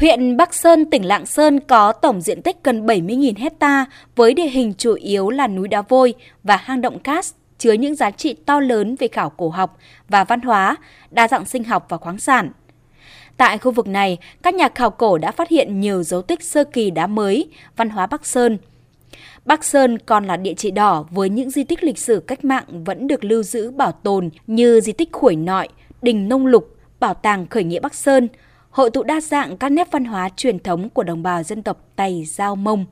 Huyện Bắc Sơn, tỉnh Lạng Sơn có tổng diện tích gần 70.000 hecta với địa hình chủ yếu là núi đá vôi và hang động cát chứa những giá trị to lớn về khảo cổ học và văn hóa, đa dạng sinh học và khoáng sản. Tại khu vực này, các nhà khảo cổ đã phát hiện nhiều dấu tích sơ kỳ đá mới, văn hóa Bắc Sơn. Bắc Sơn còn là địa chỉ đỏ với những di tích lịch sử cách mạng vẫn được lưu giữ bảo tồn như di tích Khuổi Nội, Đình Nông Lục, Bảo tàng Khởi nghĩa Bắc Sơn, hội tụ đa dạng các nét văn hóa truyền thống của đồng bào dân tộc Tày Giao Mông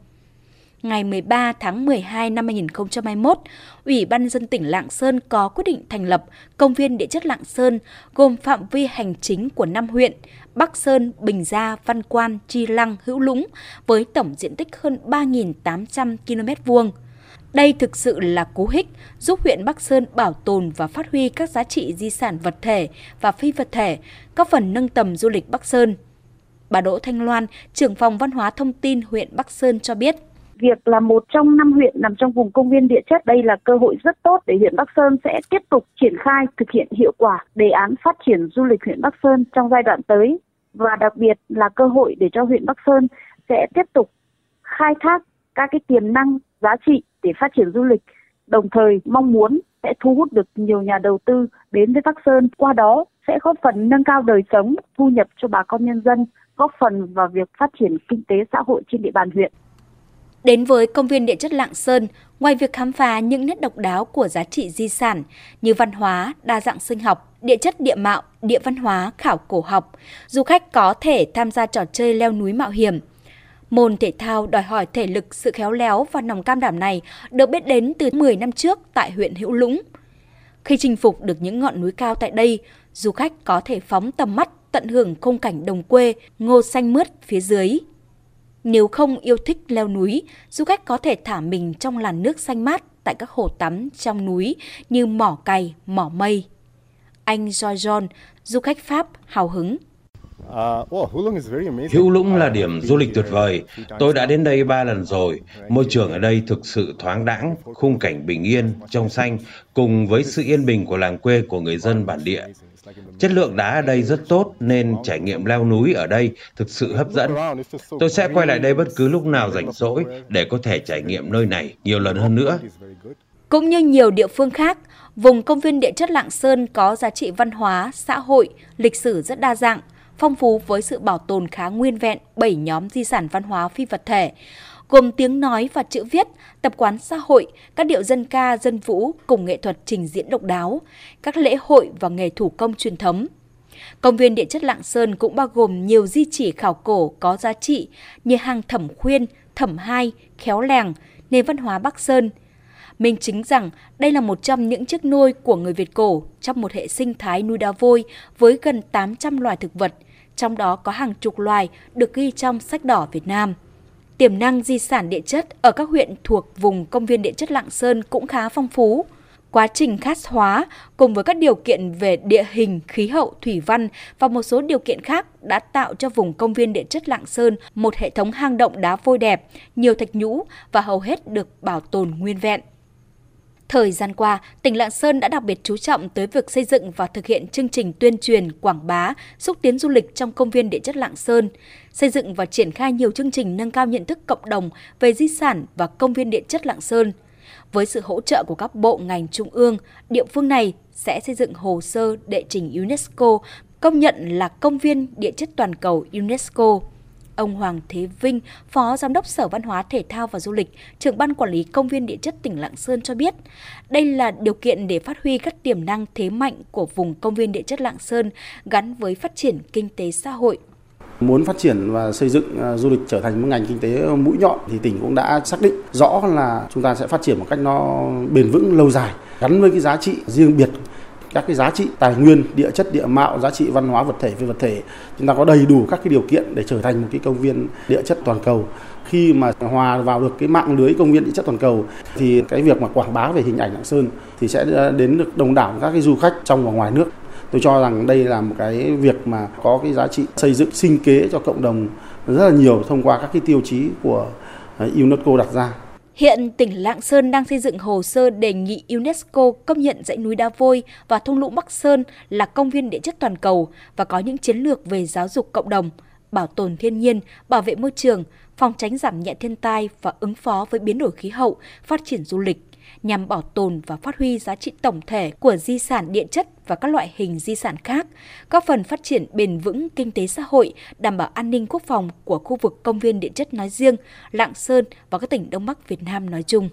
ngày 13 tháng 12 năm 2021, Ủy ban dân tỉnh Lạng Sơn có quyết định thành lập Công viên Địa chất Lạng Sơn gồm phạm vi hành chính của 5 huyện Bắc Sơn, Bình Gia, Văn Quan, Chi Lăng, Hữu Lũng với tổng diện tích hơn 3.800 km vuông. Đây thực sự là cú hích giúp huyện Bắc Sơn bảo tồn và phát huy các giá trị di sản vật thể và phi vật thể, góp phần nâng tầm du lịch Bắc Sơn. Bà Đỗ Thanh Loan, trưởng phòng văn hóa thông tin huyện Bắc Sơn cho biết. Việc là một trong năm huyện nằm trong vùng công viên địa chất đây là cơ hội rất tốt để huyện Bắc Sơn sẽ tiếp tục triển khai thực hiện hiệu quả đề án phát triển du lịch huyện Bắc Sơn trong giai đoạn tới và đặc biệt là cơ hội để cho huyện Bắc Sơn sẽ tiếp tục khai thác các cái tiềm năng giá trị để phát triển du lịch đồng thời mong muốn sẽ thu hút được nhiều nhà đầu tư đến với Bắc Sơn qua đó sẽ góp phần nâng cao đời sống thu nhập cho bà con nhân dân góp phần vào việc phát triển kinh tế xã hội trên địa bàn huyện Đến với công viên địa chất Lạng Sơn, ngoài việc khám phá những nét độc đáo của giá trị di sản như văn hóa, đa dạng sinh học, địa chất địa mạo, địa văn hóa, khảo cổ học, du khách có thể tham gia trò chơi leo núi mạo hiểm. Môn thể thao đòi hỏi thể lực, sự khéo léo và lòng cam đảm này được biết đến từ 10 năm trước tại huyện Hữu Lũng. Khi chinh phục được những ngọn núi cao tại đây, du khách có thể phóng tầm mắt tận hưởng khung cảnh đồng quê, ngô xanh mướt phía dưới nếu không yêu thích leo núi, du khách có thể thả mình trong làn nước xanh mát tại các hồ tắm trong núi như mỏ cày, mỏ mây. Anh Joy John, du khách Pháp, hào hứng. Hữu Lũng là điểm du lịch tuyệt vời. Tôi đã đến đây ba lần rồi. Môi trường ở đây thực sự thoáng đãng, khung cảnh bình yên, trong xanh, cùng với sự yên bình của làng quê của người dân bản địa. Chất lượng đá ở đây rất tốt nên trải nghiệm leo núi ở đây thực sự hấp dẫn. Tôi sẽ quay lại đây bất cứ lúc nào rảnh rỗi để có thể trải nghiệm nơi này nhiều lần hơn nữa. Cũng như nhiều địa phương khác, vùng công viên địa chất Lạng Sơn có giá trị văn hóa, xã hội, lịch sử rất đa dạng, phong phú với sự bảo tồn khá nguyên vẹn 7 nhóm di sản văn hóa phi vật thể gồm tiếng nói và chữ viết, tập quán xã hội, các điệu dân ca, dân vũ cùng nghệ thuật trình diễn độc đáo, các lễ hội và nghề thủ công truyền thống. Công viên địa chất Lạng Sơn cũng bao gồm nhiều di chỉ khảo cổ có giá trị như hang Thẩm Khuyên, Thẩm Hai, Khéo làng nền văn hóa Bắc Sơn. Minh chính rằng đây là một trong những chiếc nôi của người Việt cổ trong một hệ sinh thái nuôi đá vôi với gần 800 loài thực vật, trong đó có hàng chục loài được ghi trong sách đỏ Việt Nam. Tiềm năng di sản địa chất ở các huyện thuộc vùng công viên địa chất Lạng Sơn cũng khá phong phú. Quá trình khát hóa cùng với các điều kiện về địa hình, khí hậu, thủy văn và một số điều kiện khác đã tạo cho vùng công viên địa chất Lạng Sơn một hệ thống hang động đá vôi đẹp, nhiều thạch nhũ và hầu hết được bảo tồn nguyên vẹn. Thời gian qua, tỉnh Lạng Sơn đã đặc biệt chú trọng tới việc xây dựng và thực hiện chương trình tuyên truyền, quảng bá, xúc tiến du lịch trong công viên địa chất Lạng Sơn, xây dựng và triển khai nhiều chương trình nâng cao nhận thức cộng đồng về di sản và công viên địa chất Lạng Sơn. Với sự hỗ trợ của các bộ ngành trung ương, địa phương này sẽ xây dựng hồ sơ đệ trình UNESCO công nhận là công viên địa chất toàn cầu UNESCO. Ông Hoàng Thế Vinh, Phó Giám đốc Sở Văn hóa Thể thao và Du lịch, trưởng ban quản lý công viên địa chất tỉnh Lạng Sơn cho biết, đây là điều kiện để phát huy các tiềm năng thế mạnh của vùng công viên địa chất Lạng Sơn gắn với phát triển kinh tế xã hội. Muốn phát triển và xây dựng à, du lịch trở thành một ngành kinh tế ờ, mũi nhọn thì tỉnh cũng đã xác định rõ là chúng ta sẽ phát triển một cách nó bền vững lâu dài gắn với cái giá trị riêng biệt các cái giá trị tài nguyên, địa chất, địa mạo, giá trị văn hóa vật thể, phi vật thể. Chúng ta có đầy đủ các cái điều kiện để trở thành một cái công viên địa chất toàn cầu. Khi mà hòa vào được cái mạng lưới công viên địa chất toàn cầu, thì cái việc mà quảng bá về hình ảnh Lạng Sơn thì sẽ đến được đông đảo các cái du khách trong và ngoài nước. Tôi cho rằng đây là một cái việc mà có cái giá trị xây dựng, sinh kế cho cộng đồng rất là nhiều thông qua các cái tiêu chí của UNESCO đặt ra. Hiện tỉnh Lạng Sơn đang xây dựng hồ sơ đề nghị UNESCO công nhận dãy núi Đá Vôi và thung lũng Bắc Sơn là công viên địa chất toàn cầu và có những chiến lược về giáo dục cộng đồng. bảo tồn thiên nhiên, bảo vệ môi trường, phòng tránh giảm nhẹ thiên tai và ứng phó với biến đổi khí hậu, phát triển du lịch nhằm bảo tồn và phát huy giá trị tổng thể của di sản địa chất và các loại hình di sản khác, góp phần phát triển bền vững kinh tế xã hội, đảm bảo an ninh quốc phòng của khu vực công viên địa chất nói riêng, Lạng Sơn và các tỉnh Đông Bắc Việt Nam nói chung.